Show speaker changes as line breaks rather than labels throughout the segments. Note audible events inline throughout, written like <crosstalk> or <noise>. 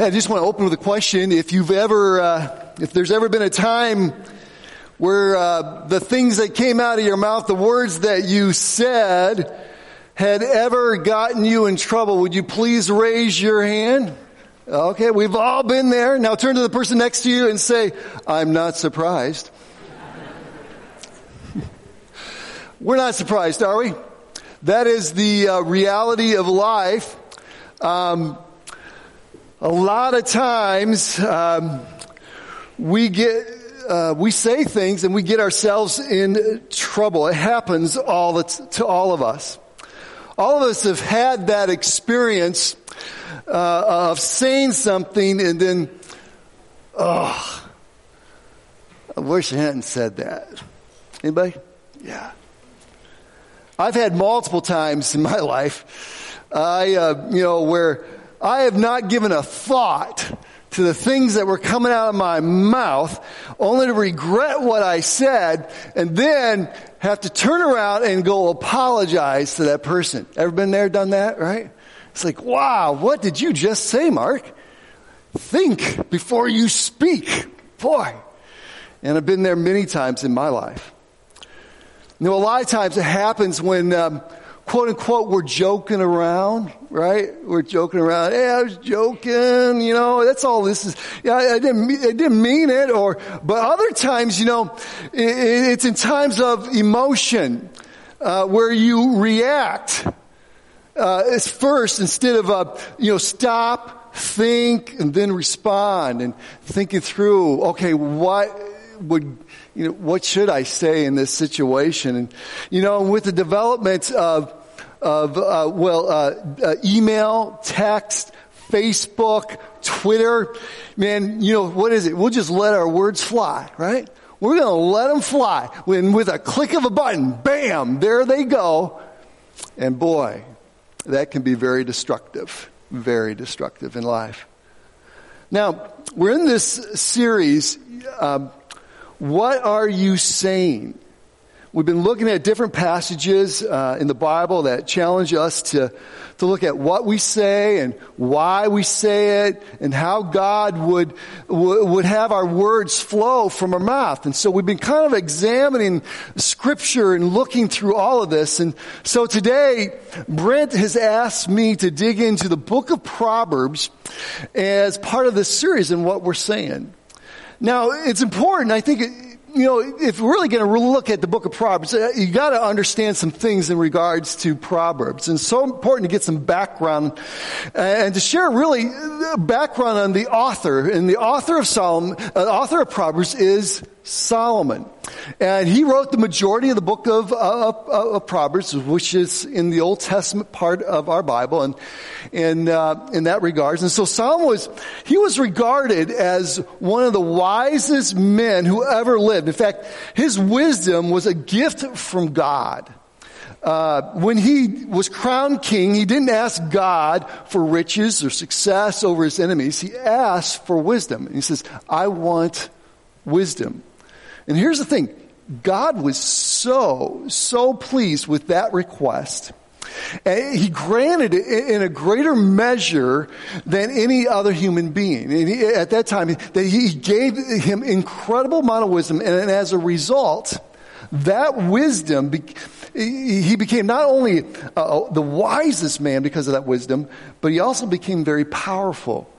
I just want to open with a question. If you've ever, uh, if there's ever been a time where uh, the things that came out of your mouth, the words that you said, had ever gotten you in trouble, would you please raise your hand? Okay, we've all been there. Now turn to the person next to you and say, I'm not surprised. <laughs> We're not surprised, are we? That is the uh, reality of life. Um, a lot of times um, we get uh, we say things and we get ourselves in trouble. It happens all to all of us. All of us have had that experience uh, of saying something and then, oh, I wish I hadn't said that. Anybody? Yeah. I've had multiple times in my <laughs> life, I, uh, you know, where I have not given a thought to the things that were coming out of my mouth, only to regret what I said, and then have to turn around and go apologize to that person. Ever been there, done that, right? It's like, wow, what did you just say, Mark? Think before you speak. Boy. And I've been there many times in my life. You know, a lot of times it happens when, um, quote unquote, we're joking around, right? We're joking around. Hey, I was joking, you know, that's all this is. Yeah, I didn't, I didn't mean it or, but other times, you know, it's in times of emotion, uh, where you react, uh, first instead of, uh, you know, stop, think, and then respond and thinking through, okay, what would, you know, what should I say in this situation? And, you know, with the development of, of, uh, well, uh, uh, email, text, Facebook, Twitter, man, you know, what is it? We'll just let our words fly, right? We're going to let them fly. When with a click of a button, bam, there they go. And boy, that can be very destructive, very destructive in life. Now, we're in this series, um, what are you saying? We've been looking at different passages uh, in the Bible that challenge us to, to look at what we say and why we say it and how God would, would have our words flow from our mouth. And so we've been kind of examining scripture and looking through all of this. And so today, Brent has asked me to dig into the book of Proverbs as part of this series and what we're saying. Now, it's important, I think, you know, if we're really going to look at the book of Proverbs, uh, you got to understand some things in regards to Proverbs. And it's so important to get some background uh, and to share really uh, background on the author. And the author of Solomon, author of Proverbs is Solomon. And he wrote the majority of the book of, uh, of Proverbs, which is in the Old Testament part of our Bible and in, uh, in that regards. And so Solomon was, he was regarded as one of the wisest men who ever lived. In fact, his wisdom was a gift from God. Uh, when he was crowned king, he didn't ask God for riches or success over his enemies. He asked for wisdom. And he says, I want wisdom. And here's the thing. God was so, so pleased with that request. And he granted it in a greater measure than any other human being. He, at that time, that he gave him incredible amount of wisdom. And as a result, that wisdom, he became not only uh, the wisest man because of that wisdom, but he also became very powerful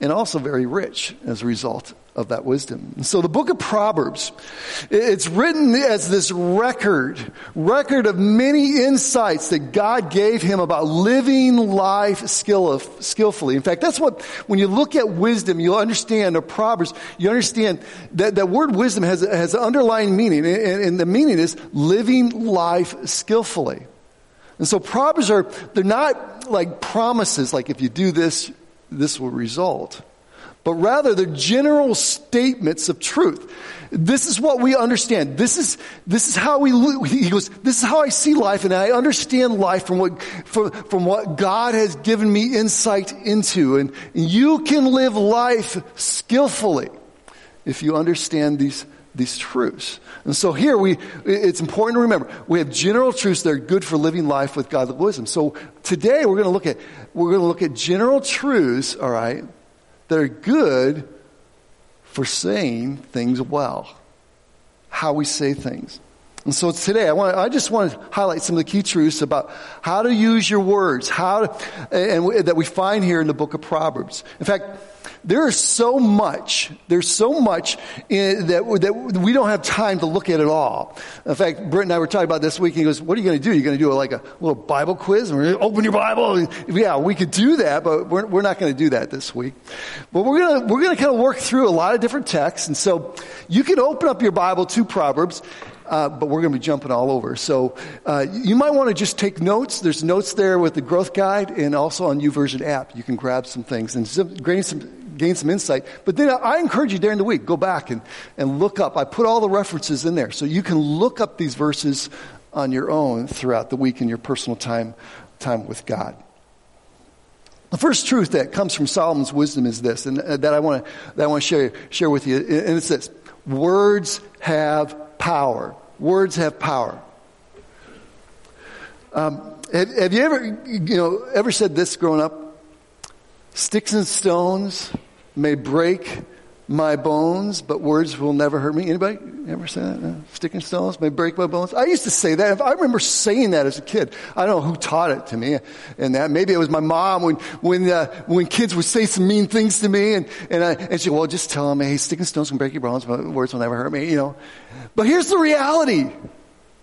and also very rich as a result of that wisdom. So the book of Proverbs, it's written as this record, record of many insights that God gave him about living life skill, skillfully. In fact, that's what, when you look at wisdom, you'll understand, or Proverbs, you understand that that word wisdom has, has an underlying meaning, and, and the meaning is living life skillfully. And so Proverbs are, they're not like promises, like if you do this, this will result but rather they're general statements of truth. This is what we understand. This is, this is how we, he goes, this is how I see life and I understand life from what, from, from what God has given me insight into. And, you can live life skillfully if you understand these, these truths. And so here we, it's important to remember, we have general truths that are good for living life with godly wisdom. So today we're going to look at, we're going to look at general truths, all right, that are good for saying things well. How we say things. And so today, I want, I just want to highlight some of the key truths about how to use your words, how to, and that we find here in the book of Proverbs. In fact, there is so much, there's so much in, that, that we don't have time to look at it all. In fact, Brent and I were talking about this week, and he goes, what are you going to do? You're going to do a, like a little Bible quiz? And we're going to open your Bible? Yeah, we could do that, but we're, we're not going to do that this week. But we're going to, we're going to kind of work through a lot of different texts, and so you can open up your Bible to Proverbs, uh, but we're going to be jumping all over. So uh, you might want to just take notes. There's notes there with the growth guide, and also on YouVersion app, you can grab some things and some, some gain some insight. But then I encourage you during the week, go back and, and look up. I put all the references in there, so you can look up these verses on your own throughout the week in your personal time time with God. The first truth that comes from Solomon's wisdom is this, and uh, that I want to that I want to share share with you, and it's this: words have power. Words have power. Um, have, have, you ever, you know, ever said this growing up? Sticks and stones may break my bones, but words will never hurt me. Anybody ever say that? No? Stick and stones may break my bones. I used to say that. I remember saying that as a kid. I don't know who taught it to me, and that maybe it was my mom when when uh, when kids would say some mean things to me, and and, I, and she, well, just tell them, hey, stick and stones can break your bones, but words will never hurt me. You know. But here's the reality: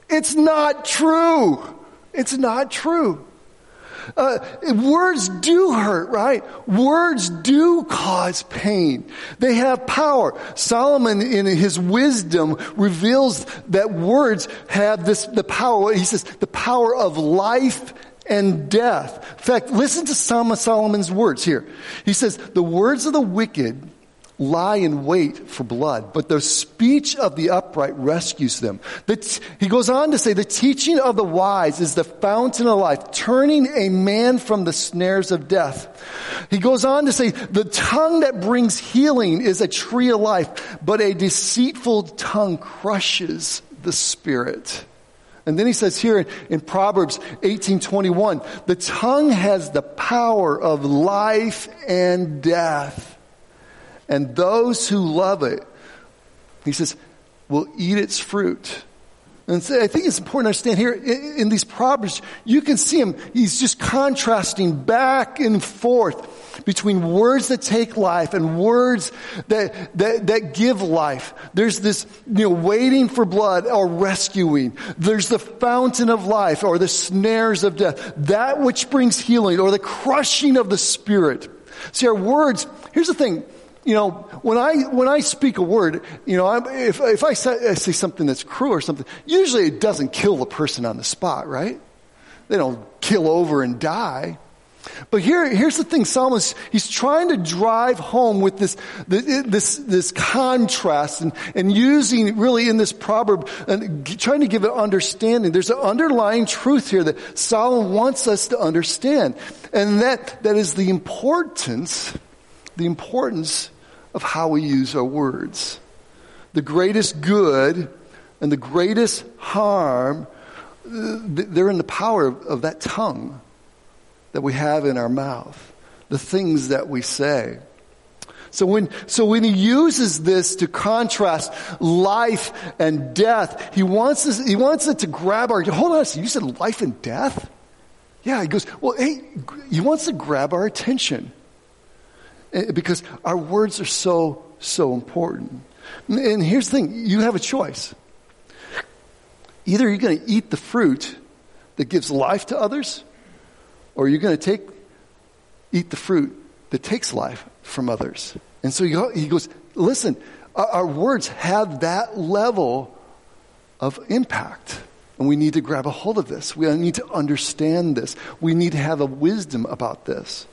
it's not true. It's not true. Uh, words do hurt, right? Words do cause pain. They have power. Solomon, in his wisdom, reveals that words have this, the power, he says, the power of life and death. In fact, listen to some of Solomon's words here. He says, the words of the wicked lie in wait for blood, but the speech of the upright rescues them. T- he goes on to say, the teaching of the wise is the fountain of life, turning a man from the snares of death. He goes on to say, the tongue that brings healing is a tree of life, but a deceitful tongue crushes the spirit. And then he says here in Proverbs 18:21, the tongue has the power of life and death and those who love it, he says, will eat its fruit. And so I think it's important to understand here in, in, these proverbs, you can see him, he's just contrasting back and forth between words that take life and words that, that, that give life. There's this, you know, waiting for blood or rescuing. There's the fountain of life or the snares of death. That which brings healing or the crushing of the spirit. See, our words, here's the thing, you know, when I, when I speak a word, you know, I'm, if, if I say, I say something that's cruel or something, usually it doesn't kill the person on the spot, right? They don't kill over and die. But here, here's the thing, Psalmist, he's trying to drive home with this, this, this contrast and, and using really in this proverb and trying to give an understanding. There's an underlying truth here that Solomon wants us to understand. And that, that is the importance, the importance of how we use our words. The greatest good and the greatest harm, uh, they're in the power of that tongue that we have in our mouth, the things that we say. So when, so when he uses this to contrast life and death, he wants us, he wants it to grab our, hold on, you said life and death? Yeah, he goes, well, hey, he wants to grab our attention. Eh, because our words are so, so important. And here's the thing you have a choice. Either you're going to eat the fruit that gives life to others, or you're going to take, eat the fruit that takes life from others. And so he goes, listen, our words have that level of impact. And we need to grab a hold of this. We need to understand this. We need to have a wisdom about this.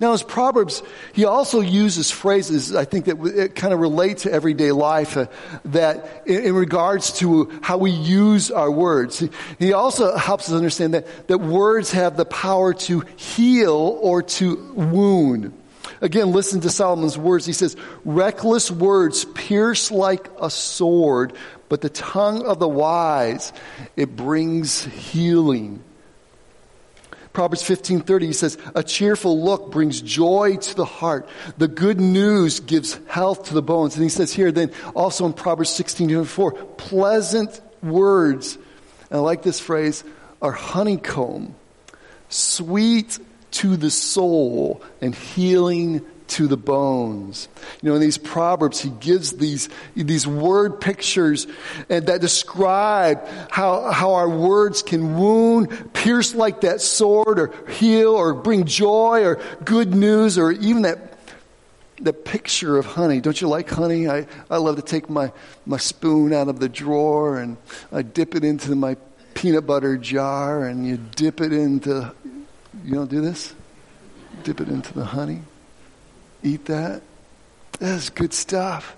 Now, as Proverbs, he also uses phrases, I think that it kind of relate to everyday life, uh, that in, in, regards to how we use our words. He, he also helps us understand that, that words have the power to heal or to wound. Again, listen to Solomon's words. He says, reckless words pierce like a sword, but the tongue of the wise, it brings healing. Proverbs 15:30 he says, "A cheerful look brings joy to the heart. The good news gives health to the bones." And he says here then also in Proverbs 16:4, pleasant words. And I like this phrase, are honeycomb, sweet to the soul and healing to the bones. You know, in these proverbs, he gives these, these word pictures and that describe how, how our words can wound, pierce like that sword or heal or bring joy or good news or even that the picture of honey. Don't you like honey? I, I love to take my, my spoon out of the drawer and I dip it into my peanut butter jar and you dip it into, you don't do this? Dip it into the honey eat that? That's good stuff.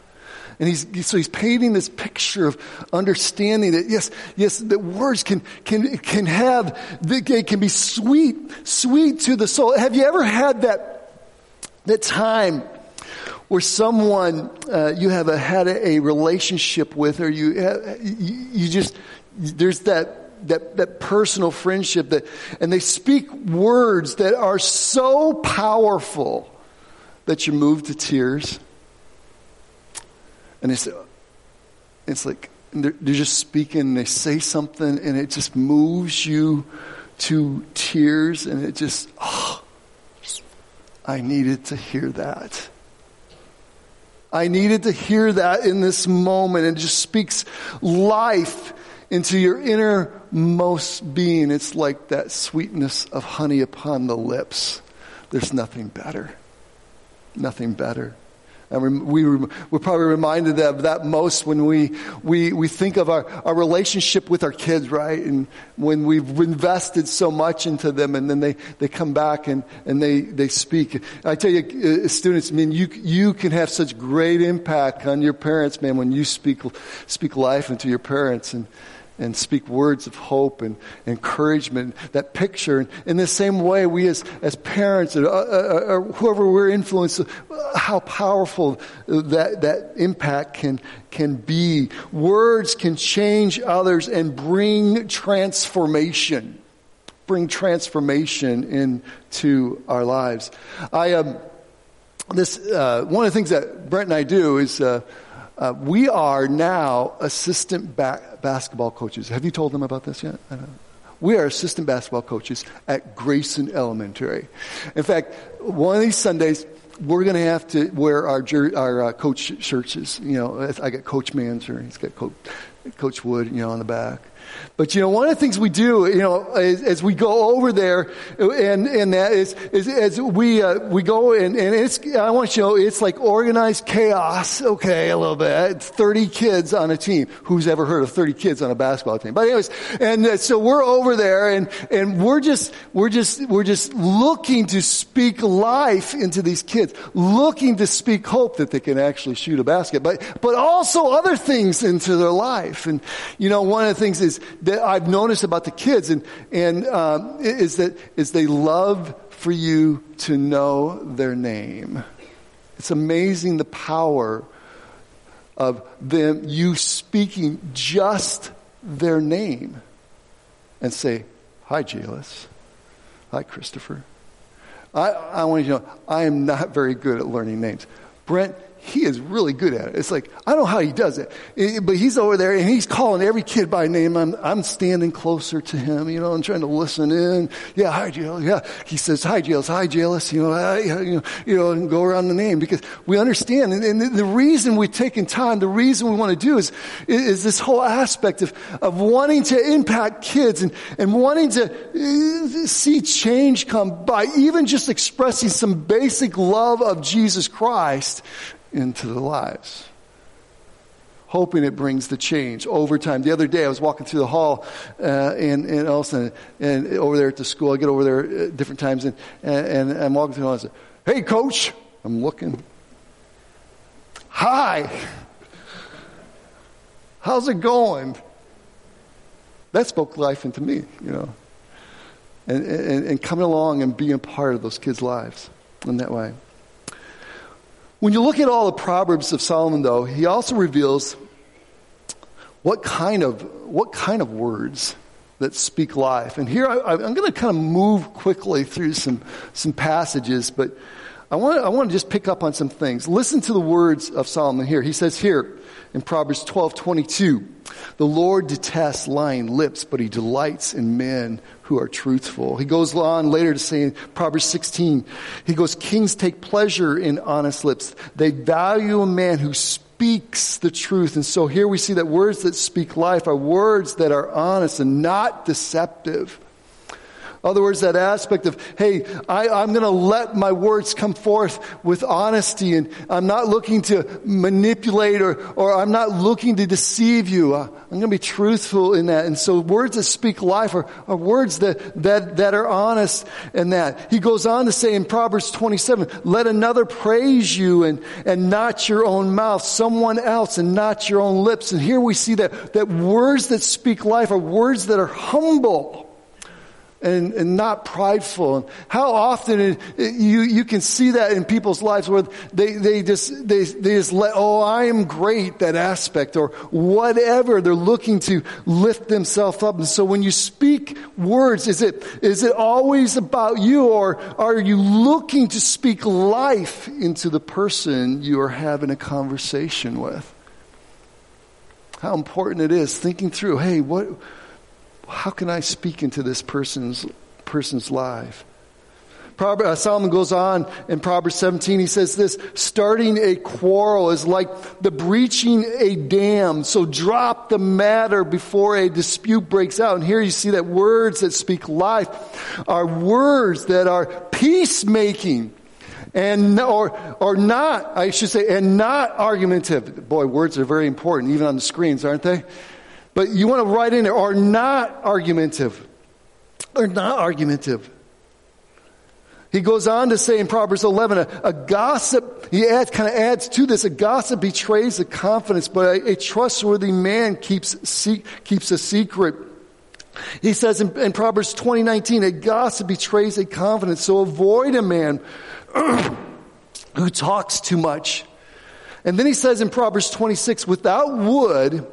And he's, so he's painting this picture of understanding that yes, yes, that words can, can, can have, they can be sweet, sweet to the soul. Have you ever had that, that time where someone, uh, you have a, had a, a, relationship with or you, uh, you, you just, there's that, that, that personal friendship that, and they speak words that are so powerful that you move to tears. And it's, it's like they're, they're just speaking, and they say something, and it just moves you to tears, and it just, oh, I needed to hear that. I needed to hear that in this moment. It just speaks life into your innermost being. It's like that sweetness of honey upon the lips. There's nothing better nothing better. And we, we're probably reminded of that most when we, we, we think of our, our relationship with our kids, right? And when we've invested so much into them and then they, they come back and, and they, they speak. I tell you, uh, students, I mean, you, you can have such great impact on your parents, man, when you speak, speak life into your parents. And, and speak words of hope and encouragement, that picture. In the same way, we as, as parents or, uh, uh, or whoever we're influenced, how powerful that, that impact can, can be. Words can change others and bring transformation. Bring transformation into our lives. I, um, this, uh, one of the things that Brent and I do is, uh, uh, we are now assistant ba- basketball coaches. Have you told them about this yet? We are assistant basketball coaches at Grayson Elementary. In fact, one of these Sundays, we're going to have to wear our, our uh, coach shirts. You know, I got Coach Manser, he's got Coach, coach Wood, you know, on the back. But you know, one of the things we do, you know, as, as we go over there, and and that is, is as we uh, we go and and it's I want you to know it's like organized chaos. Okay, a little bit. It's Thirty kids on a team. Who's ever heard of thirty kids on a basketball team? But anyways, and uh, so we're over there, and and we're just we're just we're just looking to speak life into these kids, looking to speak hope that they can actually shoot a basket, but but also other things into their life. And you know, one of the things is that I've noticed about the kids and, and um, is that is they love for you to know their name. It's amazing the power of them, you speaking just their name and say, Hi, Jalis. Hi, Christopher. I, I want you to know, I am not very good at learning names. Brent, he is really good at it. It's like, I don't know how he does it, but he's over there and he's calling every kid by name. I'm, I'm standing closer to him, you know, and trying to listen in. Yeah, hi, Jail. Yeah. He says, hi, Jails. Hi, Jailus. You know, hi, you know, you know, and go around the name because we understand. And, and the reason we're taking time, the reason we want to do is, is this whole aspect of, of wanting to impact kids and, and wanting to uh, see change come by even just expressing some basic love of Jesus Christ into their lives. Hoping it brings the change over time. The other day, I was walking through the hall uh, in, in and over there at the school. I get over there at different times, and, and, and I'm walking through the hall and I say, Hey, coach! I'm looking. Hi! <laughs> How's it going? That spoke life into me, you know. And, and, and coming along and being part of those kids' lives in that way. When you look at all the Proverbs of Solomon, though, he also reveals what kind of, what kind of words that speak life. And here I, am going to kind of move quickly through some, some passages, but I want, I want to just pick up on some things. Listen to the words of Solomon here. He says here in Proverbs 12 22, the Lord detests lying lips, but he delights in men who are truthful. He goes on later to say in Proverbs 16, he goes, Kings take pleasure in honest lips. They value a man who speaks the truth. And so here we see that words that speak life are words that are honest and not deceptive other words, that aspect of, hey, I, am going to let my words come forth with honesty and I'm not looking to manipulate or, or I'm not looking to deceive you. Uh, I'm going to be truthful in that. And so words that speak life are, are words that, that, that are honest in that. He goes on to say in Proverbs 27, let another praise you and, and not your own mouth, someone else and not your own lips. And here we see that, that words that speak life are words that are humble and, and not prideful. And how often it, it, you, you can see that in people's lives where they, they just, they, they just let, oh, I am great, that aspect, or whatever. They're looking to lift themselves up. And so when you speak words, is it, is it always about you, or are you looking to speak life into the person you are having a conversation with? How important it is thinking through, hey, what, how can I speak into this person's, person's life? Uh, Solomon goes on in Proverbs 17. He says this, starting a quarrel is like the breaching a dam. So drop the matter before a dispute breaks out. And here you see that words that speak life are words that are peacemaking and or or not, I should say, and not argumentative. Boy, words are very important, even on the screens, aren't they? But you want to write in there, are not argumentative. They're not argumentative. He goes on to say in Proverbs 11, a, a gossip, he adds, kind of adds to this, a gossip betrays the confidence, but a, a trustworthy man keeps, see, keeps a secret. He says in, in Proverbs 2019, a gossip betrays a confidence, so avoid a man <clears throat> who talks too much. And then he says in Proverbs 26, without wood,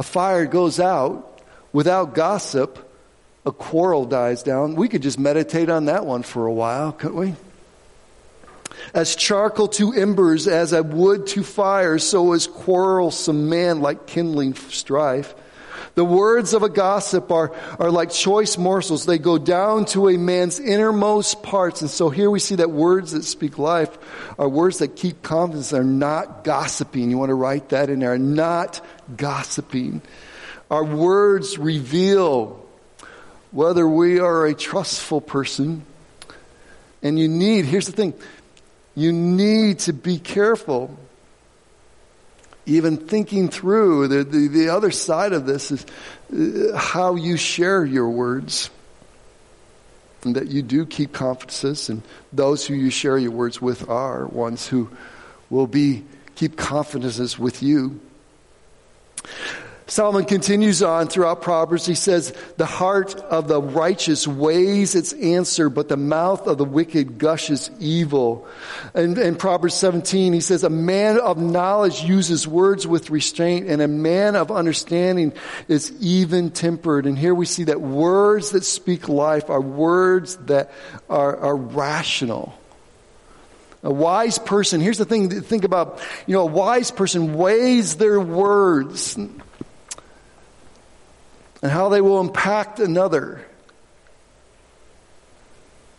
a fire goes out without gossip, a quarrel dies down. We could just meditate on that one for a while, couldn't we? As charcoal to embers, as a wood to fire, so is quarrelsome man like kindling strife. The words of a gossip are, are like choice morsels. They go down to a man's innermost parts. And so here we see that words that speak life are words that keep confidence. They're not gossiping. You want to write that in there. Not gossiping. Our words reveal whether we are a trustful person. And you need, here's the thing, you need to be careful even thinking through the, the, the other side of this is uh, how you share your words. And that you do keep confidences, and those who you share your words with are ones who will be keep confidences with you. Solomon continues on throughout Proverbs. He says, The heart of the righteous weighs its answer, but the mouth of the wicked gushes evil. And in Proverbs 17, he says, A man of knowledge uses words with restraint, and a man of understanding is even tempered. And here we see that words that speak life are words that are, are rational. A wise person, here's the thing to think about, you know, a wise person weighs their words and how they will impact another.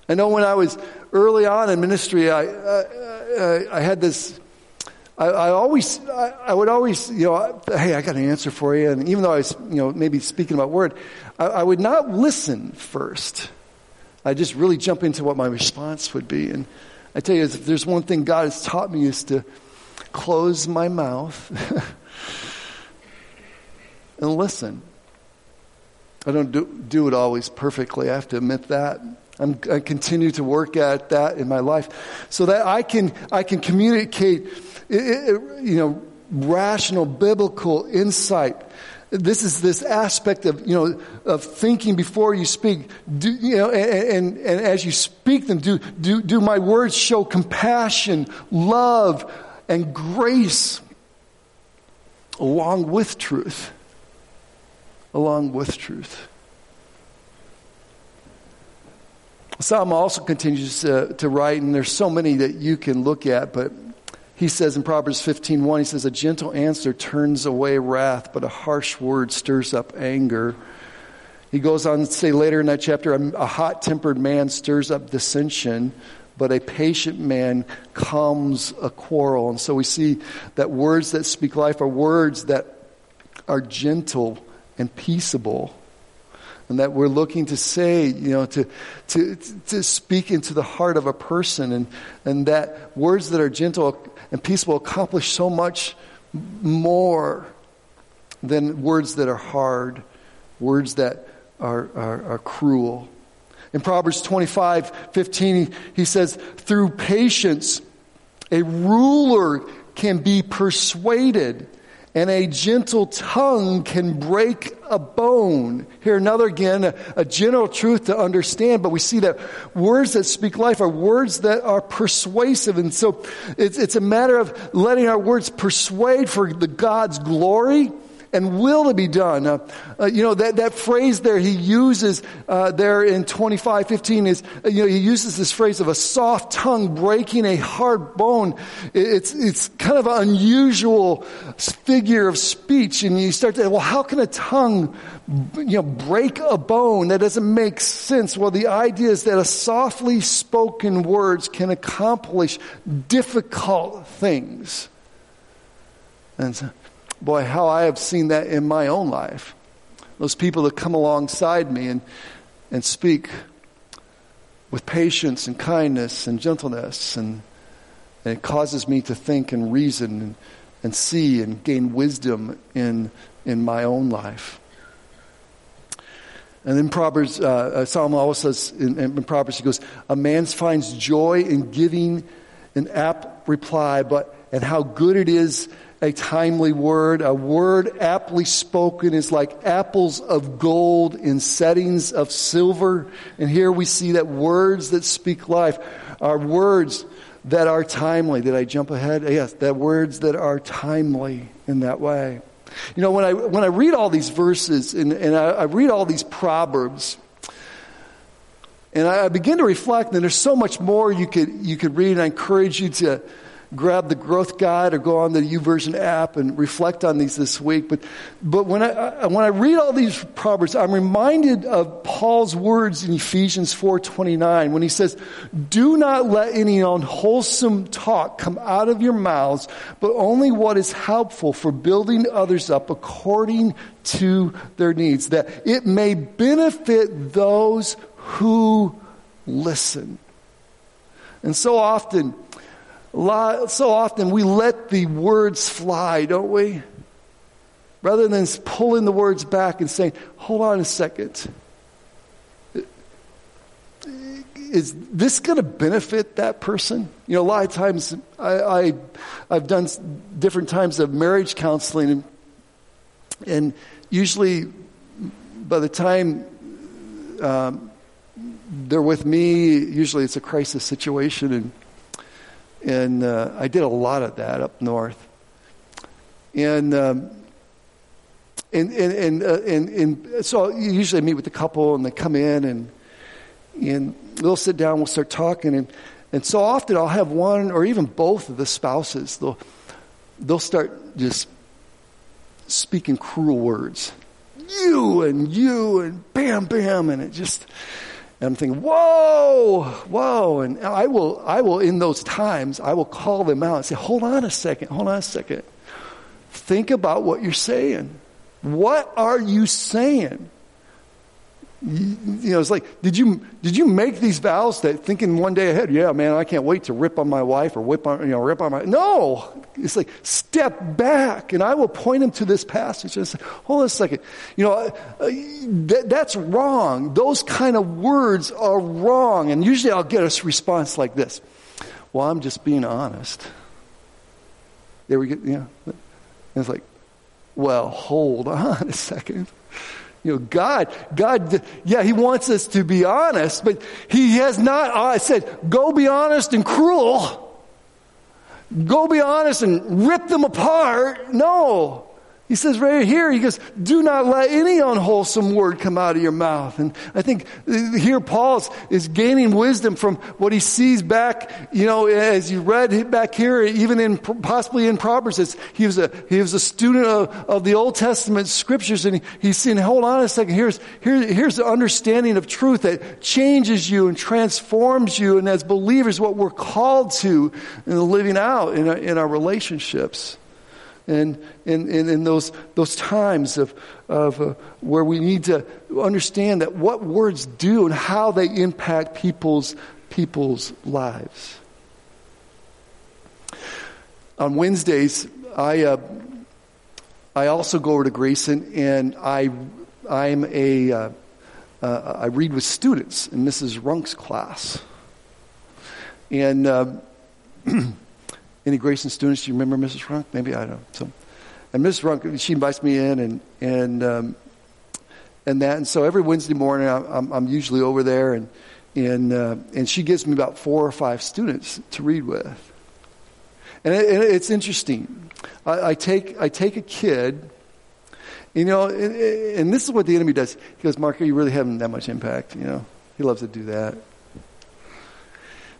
I know when I was early on in ministry, I, I, I had this. I, I always, I, I, would always, you know, hey, I got an answer for you, and even though I was, you know, maybe speaking about word, I, would not listen first. I just really jump into what my response would be, and I tell you, if there's one thing God has taught me is to close my mouth <laughs> and listen. I don't do, do it always perfectly. I have to admit that. I'm, i continue to work at that in my life so that I can, I can communicate, you know, rational biblical insight this is this aspect of you know of thinking before you speak. Do, you know and, and, and as you speak them do, do do my words show compassion love and grace along with truth? Along with truth. Psalm also continues to, to write, and there's so many that you can look at, but he says in Proverbs 15:1, he says, "A gentle answer turns away wrath, but a harsh word stirs up anger." He goes on to say later in that chapter, "A hot-tempered man stirs up dissension, but a patient man calms a quarrel." And so we see that words that speak life are words that are gentle and peaceable and that we're looking to say, you know, to, to, to speak into the heart of a person, and, and that words that are gentle and peace will accomplish so much more than words that are hard, words that are, are, are cruel. In Proverbs 25 15, he, he says, Through patience, a ruler can be persuaded and a gentle tongue can break a bone. Here, another again, a, a, general truth to understand, but we see that words that speak life are words that are persuasive. And so it's, it's a matter of letting our words persuade for the God's glory and will to be done. Uh, uh, you know, that, that phrase there he uses uh, there in 2515 is, uh, you know, he uses this phrase of a soft tongue breaking a hard bone. It's, it's kind of an unusual figure of speech. And you start to, well, how can a tongue, you know, break a bone? That doesn't make sense. Well, the idea is that a softly spoken words can accomplish difficult things. And so, boy, how I have seen that in my own life. Those people that come alongside me and, and speak with patience and kindness and gentleness, and, and it causes me to think and reason and, and see and gain wisdom in, in my own life. And then Proverbs, uh, uh Solomon always says in, in Proverbs, he goes, A man finds joy in giving an apt reply, but and how good it is a timely word. A word aptly spoken is like apples of gold in settings of silver. And here we see that words that speak life are words that are timely. Did I jump ahead? Yes, that words that are timely in that way. You know, when I, when I read all these verses and, and I, I read all these proverbs, and I begin to reflect, and there's so much more you could, you could read, and I encourage you to, grab the growth guide or go on the YouVersion app and reflect on these this week. But, but when I, when I read all these proverbs, I'm reminded of Paul's words in Ephesians 4:29 when he says, "Do not let any unwholesome talk come out of your mouths, but only what is helpful for building others up according to their needs, that it may benefit those who listen." And so often, so often we let the words fly, don't we? Rather than pulling the words back and saying, hold on a second. Is this going to benefit that person? You know, a lot of times I, I, have done different times of marriage counseling, and, and usually by the time um, they're with me, usually it's a crisis situation, and and uh, I did a lot of that up north. And um, and and and, uh, and, and so usually I meet with the couple and they come in and and they'll sit down. We'll start talking and and so often I'll have one or even both of the spouses. They'll they'll start just speaking cruel words. You and you and bam bam and it just and I'm thinking, whoa, whoa. And I will, I will, in those times, I will call them out and say, hold on a second, hold on a second. Think about what you're saying. What are you saying? You, know, it's like, did you, did you make these vows that thinking one day ahead, yeah, man, I can't wait to rip on my wife or whip on, you know, rip on my, no, it's like, step back. And I will point him to this passage and say, hold on a second. You know, uh, that, that's wrong. Those kind of words are wrong. And usually I'll get a response like this. Well, I'm just being honest. There we go. Know, and it's like, well, hold on a second. You know, God, God, yeah, He wants us to be honest, but He has not I said, go be honest and cruel. Go be honest and rip them apart. No. He says right here, he goes, do not let any unwholesome word come out of your mouth. And I think uh, here Paul is gaining wisdom from what he sees back, you know, as you read back here, even in, possibly in Proverbs, he was a, he was a student of, of the Old Testament scriptures and he, he's saying, hold on a second, here's, here, here's the understanding of truth that changes you and transforms you. And as believers, what we're called to in living out in our, in our relationships and in, in, those, those times of, of uh, where we need to understand that what words do and how they impact people's, people's lives. On Wednesdays, I, uh, I also go over to Grayson and I, I'm a, uh, uh I read with students in Mrs. Runk's class. And <clears throat> Any Grayson students? Do you remember Mrs. Runk? Maybe I don't. So, and Mrs. Runk, she invites me in, and and um, and that, and so every Wednesday morning, I'm, I'm usually over there, and and uh, and she gives me about four or five students to read with, and, it, and it's interesting. I, I, take I take a kid. You know, and, and this is what the enemy does. He goes, Mark, are you really having that much impact? You know, he loves to do that.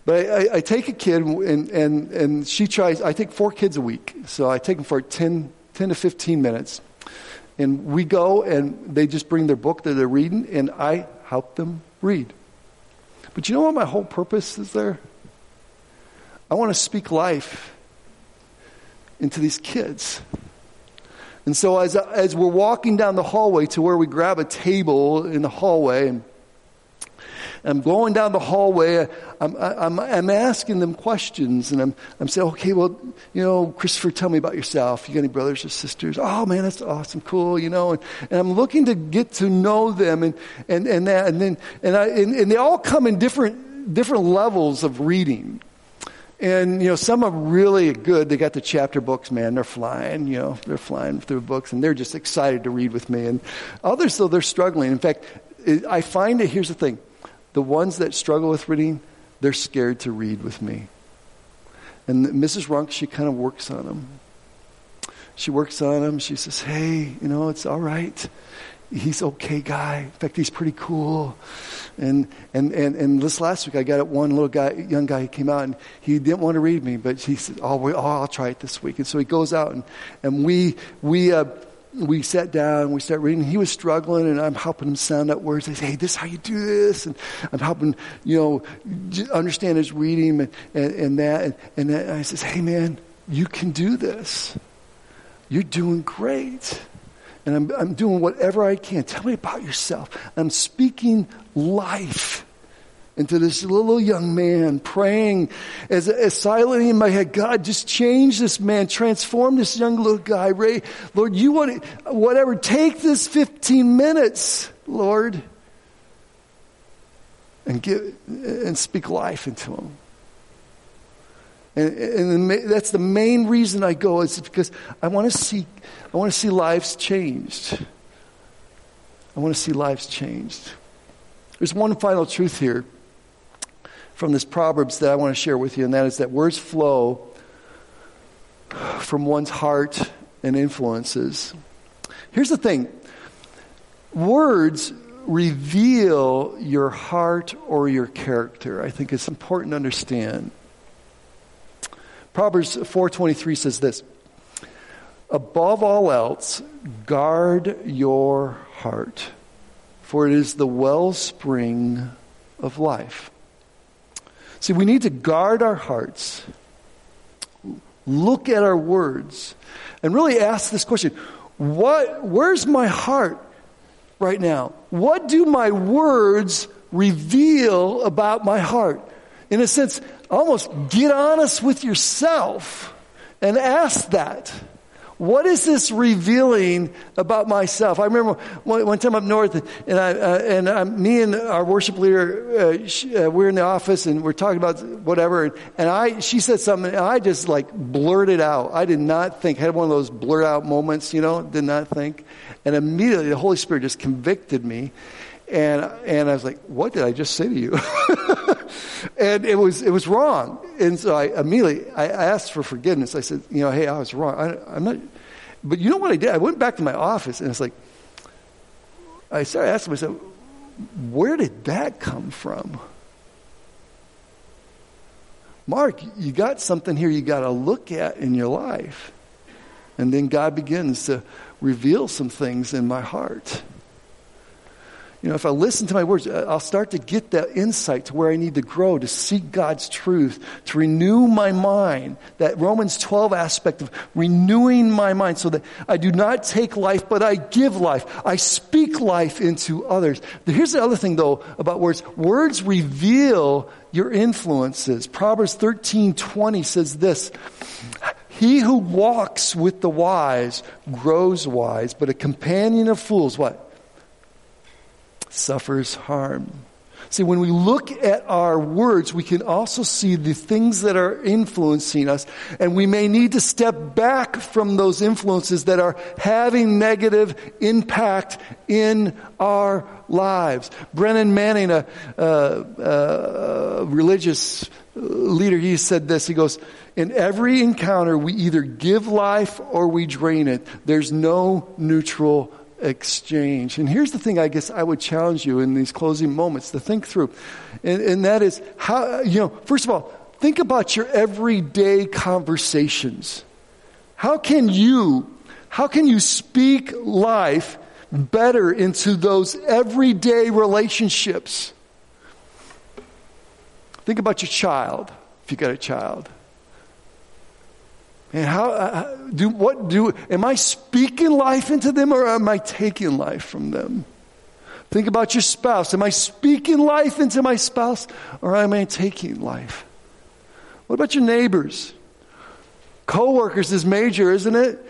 But I, I, take a kid and, and, and she tries, I take four kids a week. So I take them for 10, 10 to 15 minutes. And we go and they just bring their book that they're reading and I help them read. But you know what my whole purpose is there? I want to speak life into these kids. And so as, as we're walking down the hallway to where we grab a table in the hallway and I'm going down the hallway. I'm, I'm, I'm asking them questions, and I'm, I'm saying, okay, well, you know, Christopher, tell me about yourself. You got any brothers or sisters? Oh, man, that's awesome, cool, you know. And, and I'm looking to get to know them, and, and, and that, and then, and, I, and, and they all come in different, different levels of reading. And, you know, some are really good. They got the chapter books, man. They're flying, you know, they're flying through books and they're just excited to read with me. And others, though, they're struggling. In fact, I find that here's the thing the ones that struggle with reading, they're scared to read with me. And Mrs. Runk, she kind of works on them. She works on him. She says, hey, you know, it's all right. He's okay guy. In fact, he's pretty cool. And, and, and, and this last week, I got one little guy, young guy, he came out and he didn't want to read me, but he said, oh, we, oh I'll try it this week. And so he goes out and, and we, we, uh, we sat down and we started reading. He was struggling, and I'm helping him sound out words. I say, "Hey, this is how you do this," and I'm helping, you know, understand his reading and, and, and that. And, and I says, "Hey, man, you can do this. You're doing great." And I'm, I'm doing whatever I can. Tell me about yourself. I'm speaking life into this little young man praying as, as silently in my head, God, just change this man, transform this young little guy. Ray, Lord, you want to, whatever, take this 15 minutes, Lord, and give, and speak life into him. And, and the, that's the main reason I go is because I want to see, I want to see lives changed. I want to see lives changed. There's one final truth here from this Proverbs that I want to share with you, and that is that words flow from one's heart and influences. Here's the thing words reveal your heart or your character. I think it's important to understand. Proverbs 4:23 says this: Above all else, guard your heart, for it is the wellspring of life. See, we need to guard our hearts, look at our words, and really ask this question what, Where's my heart right now? What do my words reveal about my heart? In a sense, almost get honest with yourself and ask that. What is this revealing about myself? I remember one, one time up north, and I, uh, and I, me and our worship leader, uh, she, uh, we're in the office and we're talking about whatever, and, and I, she said something, and I just like blurted out. I did not think, I had one of those blurt out moments, you know, did not think, and immediately the Holy Spirit just convicted me, and and I was like, what did I just say to you? <laughs> and it was it was wrong. And so I immediately I asked for forgiveness. I said, you know, hey, I was wrong. I, am not. but you know what I did? I went back to my office and it's like, I started asking myself, where did that come from? Mark, you got something here you got to look at in your life. And then God begins to reveal some things in my heart. You know, if I listen to my words, uh, I'll start to get that insight to where I need to grow, to seek God's truth, to renew my mind. That Romans 12 aspect of renewing my mind so that I do not take life, but I give life. I speak life into others. Here's the other thing though about words. Words reveal your influences. Proverbs 13, 20 says this. He who walks with the wise grows wise, but a companion of fools, what? Suffers harm. See, when we look at our words, we can also see the things that are influencing us, and we may need to step back from those influences that are having negative impact in our lives. Brennan Manning, a, a, a religious leader, he said this. He goes, In every encounter, we either give life or we drain it. There's no neutral exchange. And here's the thing I guess I would challenge you in these closing moments to think through. And, and that is how, you know, first of all, think about your everyday conversations. How can you, how can you speak life better into those everyday relationships? Think about your child, if you got a child. And how uh, do what do am I speaking life into them or am I taking life from them? Think about your spouse. Am I speaking life into my spouse or am I taking life? What about your neighbors? Co-workers is major, isn't it?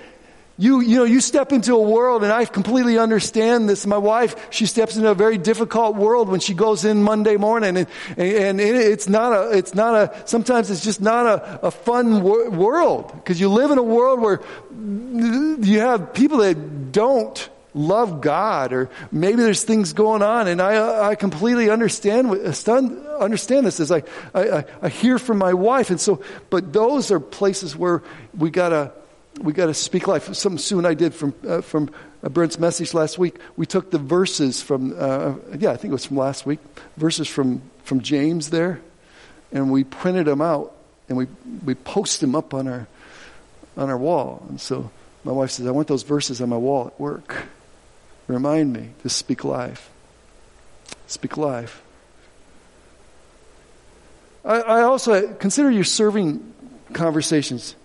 You, you know, you step into a world, and I completely understand this. My wife, she steps into a very difficult world when she goes in Monday morning, and, and it's not a, it's not a, sometimes it's just not a, a fun wor- world, because you live in a world where you have people that don't love God, or maybe there's things going on, and I, I completely understand, understand this as I, I, I hear from my wife, and so, but those are places where we gotta, we got to speak life. Something Sue and I did from uh, from uh, Brent's message last week. We took the verses from uh, yeah, I think it was from last week. Verses from from James there, and we printed them out and we we post them up on our on our wall. And so my wife says, "I want those verses on my wall at work. Remind me to speak life. Speak life." I, I also consider your serving conversations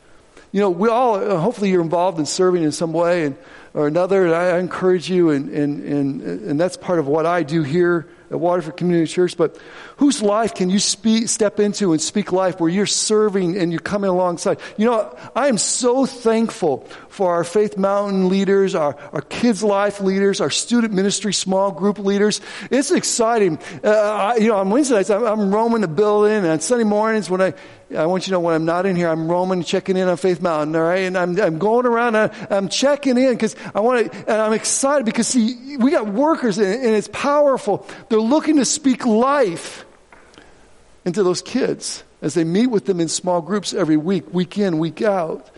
you know, we all, uh, hopefully you're involved in serving in some way and, or another. And I, encourage you, and, and, and, and that's part of what I do here at Waterford Community Church. But whose life can you speak, step into and speak life where you're serving and you're coming alongside? You know, I am so thankful for our Faith Mountain leaders, our, our kids' life leaders, our student ministry small group leaders. It's exciting. Uh, I, you know, on Wednesday nights, I'm, I'm roaming the building, and on Sunday mornings when I I want you to know when I'm not in here, I'm roaming, checking in on Faith Mountain, all right? And I'm, I'm going around, and I'm checking in because I want to, and I'm excited because see, we got workers and, and it's powerful. They're looking to speak life into those kids as they meet with them in small groups every week, week in, week out.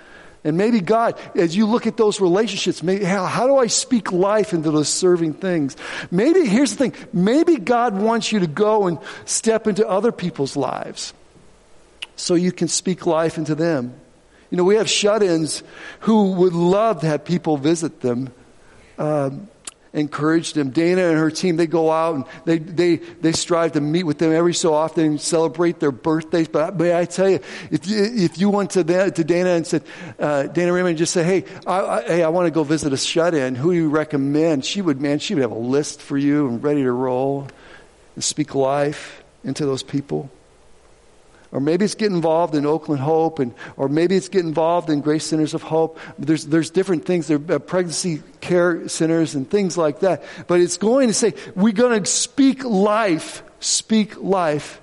And maybe God, as you look at those relationships, maybe, how, how do I speak life into those serving things? Maybe, here's the thing, maybe God wants you to go and step into other people's lives so you can speak life into them. You know, we have shut ins who would love to have people visit them. Um, encourage them. Dana and her team, they go out and they, they, they strive to meet with them every so often and celebrate their birthdays. But may I tell you, if you, if you went to, to Dana and said, uh, Dana Raymond, just say, hey, I, I, hey, I want to go visit a shut-in. Who do you recommend? She would, man, she would have a list for you and ready to roll and speak life into those people. Or maybe it's get involved in Oakland Hope, and, or maybe it's get involved in Grace Centers of Hope. There's, there's different things. There are pregnancy care centers and things like that. But it's going to say, we're going to speak life, speak life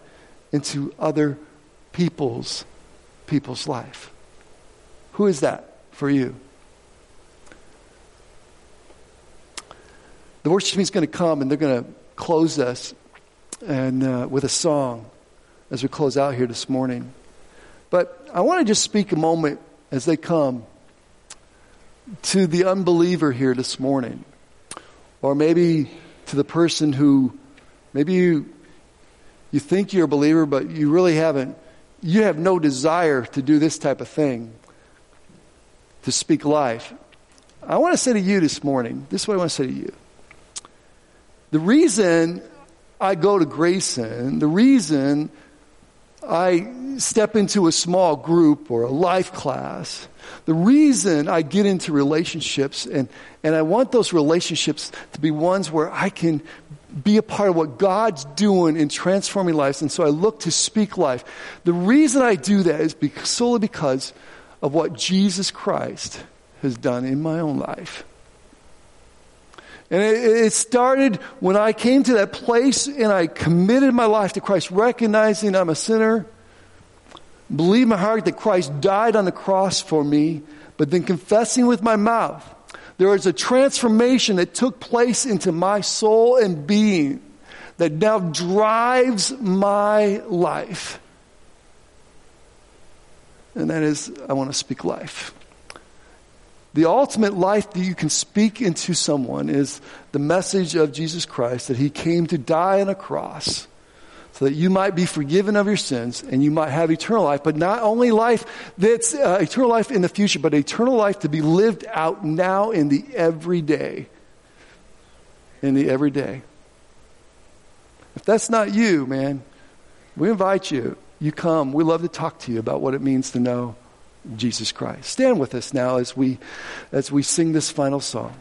into other people's, people's life. Who is that for you? The worship team is going to come and they're going to close us and uh, with a song as we close out here this morning. But I want to just speak a moment as they come to the unbeliever here this morning, or maybe to the person who maybe you, you think you're a believer, but you really haven't, you have no desire to do this type of thing, to speak life. I want to say to you this morning, this is what I want to say to you. The reason I go to Grayson, the reason I step into a small group or a life class, the reason I get into relationships and, and I want those relationships to be ones where I can be a part of what God's doing in transforming lives. And so I look to speak life. The reason I do that is solely because of what Jesus Christ has done in my own life. And it, started when I came to that place and I committed my life to Christ, recognizing I'm a sinner, believe my heart that Christ died on the cross for me, but then confessing with my mouth. There was a transformation that took place into my soul and being that now drives my life. And that is, I want to speak life. The ultimate life that you can speak into someone is the message of Jesus Christ that he came to die on a cross so that you might be forgiven of your sins and you might have eternal life, but not only life that's uh, eternal life in the future, but eternal life to be lived out now in the everyday. In the everyday. If that's not you, man, we invite you. You come. We love to talk to you about what it means to know Jesus Christ. Stand with us now as we, as we sing this final song.